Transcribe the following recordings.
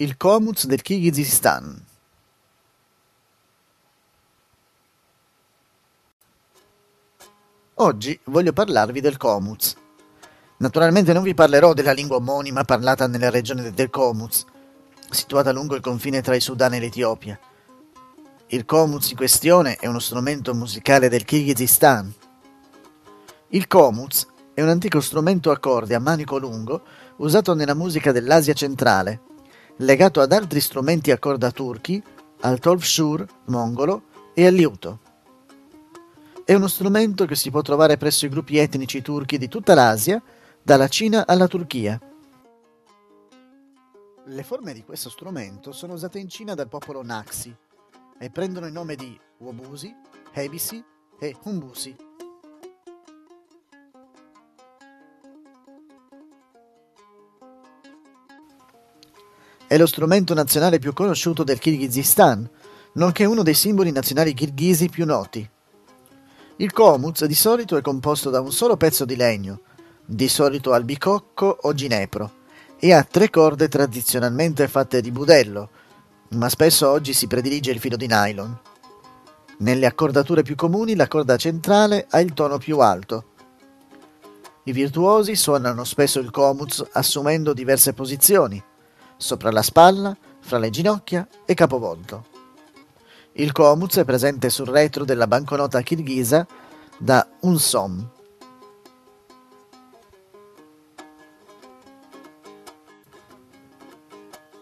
Il Komuz del Kirghizistan. Oggi voglio parlarvi del Komuz. Naturalmente non vi parlerò della lingua omonima parlata nella regione del Komuz, situata lungo il confine tra il Sudan e l'Etiopia. Il Komuz in questione è uno strumento musicale del Kirghizistan. Il Komuz è un antico strumento a corde a manico lungo usato nella musica dell'Asia centrale, legato ad altri strumenti a corda turchi, al tolfshur mongolo e al liuto. È uno strumento che si può trovare presso i gruppi etnici turchi di tutta l'Asia, dalla Cina alla Turchia. Le forme di questo strumento sono usate in Cina dal popolo Naxi e prendono il nome di Wobusi, Hebisi e Humbusi. È lo strumento nazionale più conosciuto del Kirghizistan, nonché uno dei simboli nazionali kirghizi più noti. Il komuz di solito è composto da un solo pezzo di legno, di solito albicocco o ginepro, e ha tre corde tradizionalmente fatte di budello, ma spesso oggi si predilige il filo di nylon. Nelle accordature più comuni la corda centrale ha il tono più alto. I virtuosi suonano spesso il komuz assumendo diverse posizioni, sopra la spalla, fra le ginocchia e capovolto. Il komuz è presente sul retro della banconota kirghisa da un som.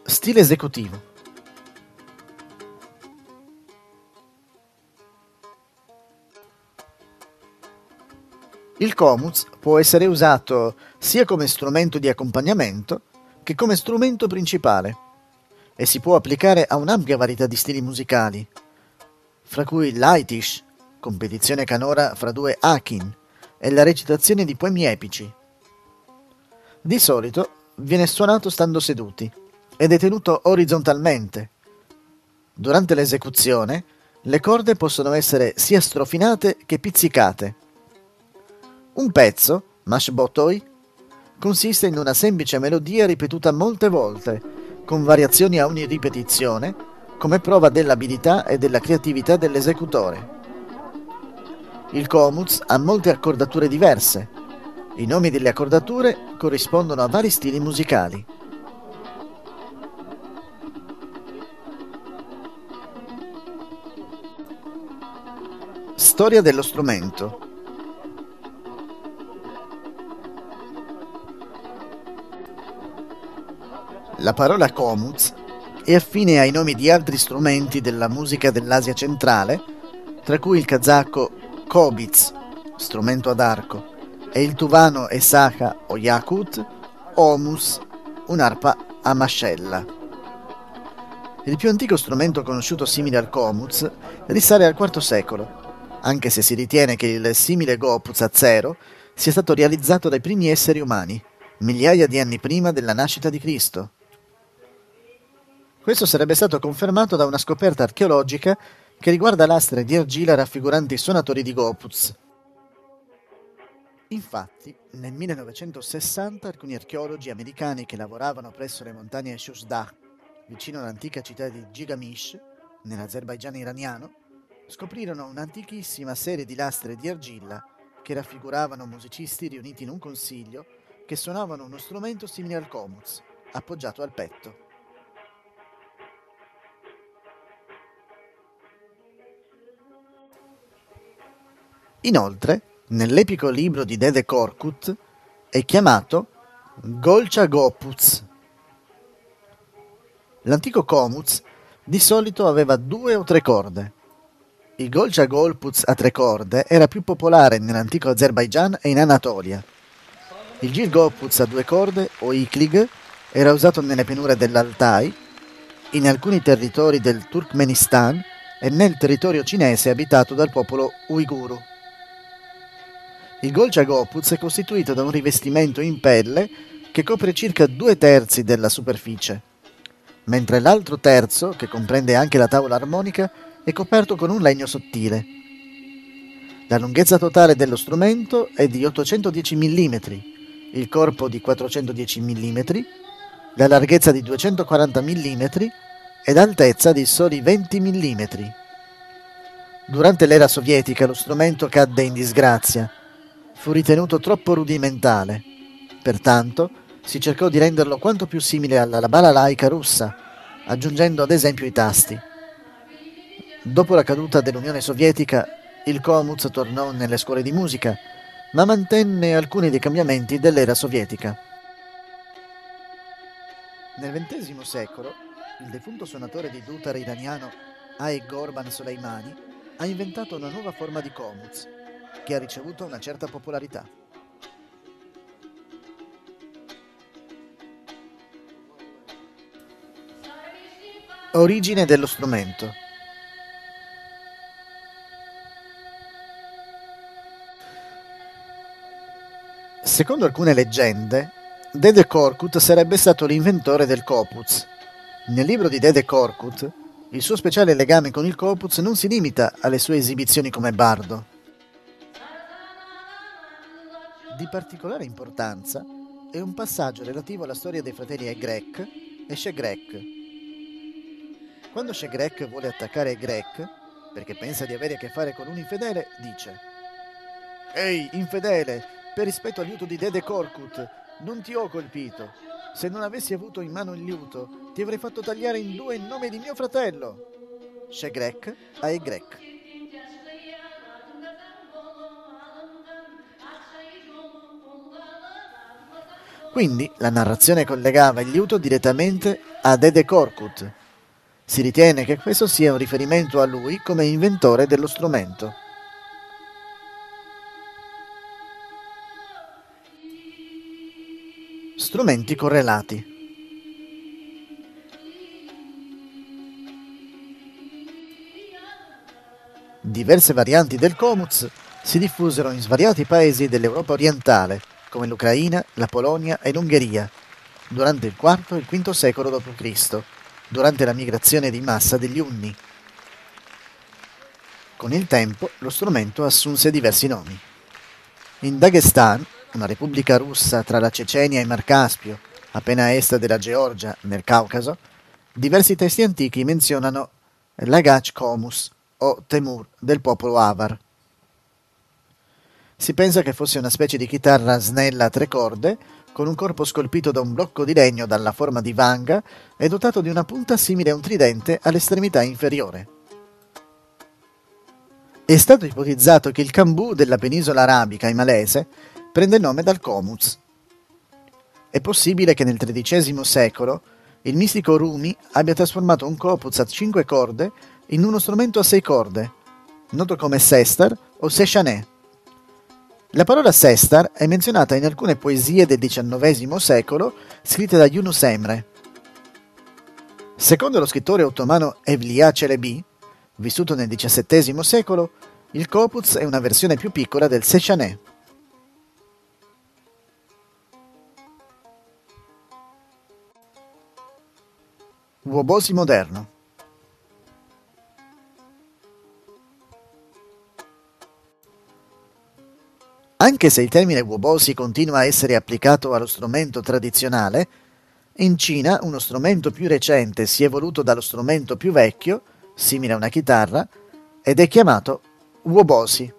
Stile esecutivo. Il komuz può essere usato sia come strumento di accompagnamento che come strumento principale e si può applicare a un'ampia varietà di stili musicali, fra cui l'aitish, competizione canora fra due akin, e la recitazione di poemi epici. Di solito viene suonato stando seduti ed è tenuto orizzontalmente. Durante l'esecuzione, le corde possono essere sia strofinate che pizzicate. Un pezzo, mashbotoi, consiste in una semplice melodia ripetuta molte volte, con variazioni a ogni ripetizione, come prova dell'abilità e della creatività dell'esecutore. Il komuz ha molte accordature diverse. I nomi delle accordature corrispondono a vari stili musicali. Storia dello strumento La parola komuz è affine ai nomi di altri strumenti della musica dell'Asia centrale, tra cui il kazako kobiz, strumento ad arco, e il tuvano esaka o yakut, omus, un'arpa a mascella. Il più antico strumento conosciuto simile al komuz risale al IV secolo, anche se si ritiene che il simile gopuz a zero sia stato realizzato dai primi esseri umani, migliaia di anni prima della nascita di Cristo. Questo sarebbe stato confermato da una scoperta archeologica che riguarda lastre di argilla raffiguranti suonatori di Gopuz. Infatti, nel 1960 alcuni archeologi americani che lavoravano presso le montagne Shusdah, vicino all'antica città di Gigamish, nell'Azerbaigian iraniano, scoprirono un'antichissima serie di lastre di argilla che raffiguravano musicisti riuniti in un consiglio che suonavano uno strumento simile al komuz, appoggiato al petto. Inoltre, nell'epico libro di Dede Korkut è chiamato Golcha Gopuz. L'antico Komuz di solito aveva due o tre corde. Il Golcha Golpuz a tre corde era più popolare nell'antico Azerbaigian e in Anatolia. Il Gil Gopuz a due corde, o Iklig, era usato nelle pianure dell'Altai, in alcuni territori del Turkmenistan e nel territorio cinese abitato dal popolo uiguru. Il Golgia Gopuz è costituito da un rivestimento in pelle che copre circa due terzi della superficie, mentre l'altro terzo, che comprende anche la tavola armonica, è coperto con un legno sottile. La lunghezza totale dello strumento è di 810 mm, il corpo di 410 mm, la larghezza di 240 mm ed altezza di soli 20 mm. Durante l'era sovietica lo strumento cadde in disgrazia. Fu ritenuto troppo rudimentale. Pertanto si cercò di renderlo quanto più simile alla balalaika russa, aggiungendo ad esempio i tasti. Dopo la caduta dell'Unione Sovietica, il Komuz tornò nelle scuole di musica, ma mantenne alcuni dei cambiamenti dell'era sovietica. Nel XX secolo, il defunto suonatore di dutar iraniano Aeg Gorban Soleimani ha inventato una nuova forma di komuz, che ha ricevuto una certa popolarità. Origine dello strumento Secondo alcune leggende, Dede Korkut sarebbe stato l'inventore del Kopuz. Nel libro di Dede Korkut, il suo speciale legame con il Kopuz non si limita alle sue esibizioni come bardo. Di particolare importanza è un passaggio relativo alla storia dei fratelli Egrek e Shegrek. Quando Shegrek vuole attaccare Egrek, perché pensa di avere a che fare con un infedele, dice Ehi, infedele, per rispetto al liuto di Dede Korkut, non ti ho colpito. Se non avessi avuto in mano il liuto, ti avrei fatto tagliare in due il nome di mio fratello. Shegrek a Egrek. Quindi la narrazione collegava il liuto direttamente a Dede Korkut. Si ritiene che questo sia un riferimento a lui come inventore dello strumento. Strumenti correlati. Diverse varianti del Komuz si diffusero in svariati paesi dell'Europa orientale, come l'Ucraina, la Polonia e l'Ungheria, durante il IV e il V secolo d.C., durante la migrazione di massa degli Unni. Con il tempo lo strumento assunse diversi nomi. In Dagestan una repubblica russa tra la Cecenia e il Mar Caspio, appena a est della Georgia, nel Caucaso, diversi testi antichi menzionano Lagach Komus o Temur del popolo Avar. Si pensa che fosse una specie di chitarra snella a tre corde, con un corpo scolpito da un blocco di legno dalla forma di vanga e dotato di una punta simile a un tridente all'estremità inferiore. È stato ipotizzato che il cambù della penisola arabica in malese prende il nome dal Komuz. È possibile che nel XIII secolo il mistico Rumi abbia trasformato un Kopuz a cinque corde in uno strumento a sei corde, noto come sestar o seshané. La parola sestar è menzionata in alcune poesie del XIX secolo scritte da Yunus Emre. Secondo lo scrittore ottomano Evliya Celebi, vissuto nel XVII secolo, il Kopuz è una versione più piccola del seshané. Uobosi moderno. Anche se il termine Wobosi continua a essere applicato allo strumento tradizionale, in Cina uno strumento più recente si è evoluto dallo strumento più vecchio, simile a una chitarra, ed è chiamato Wobosi.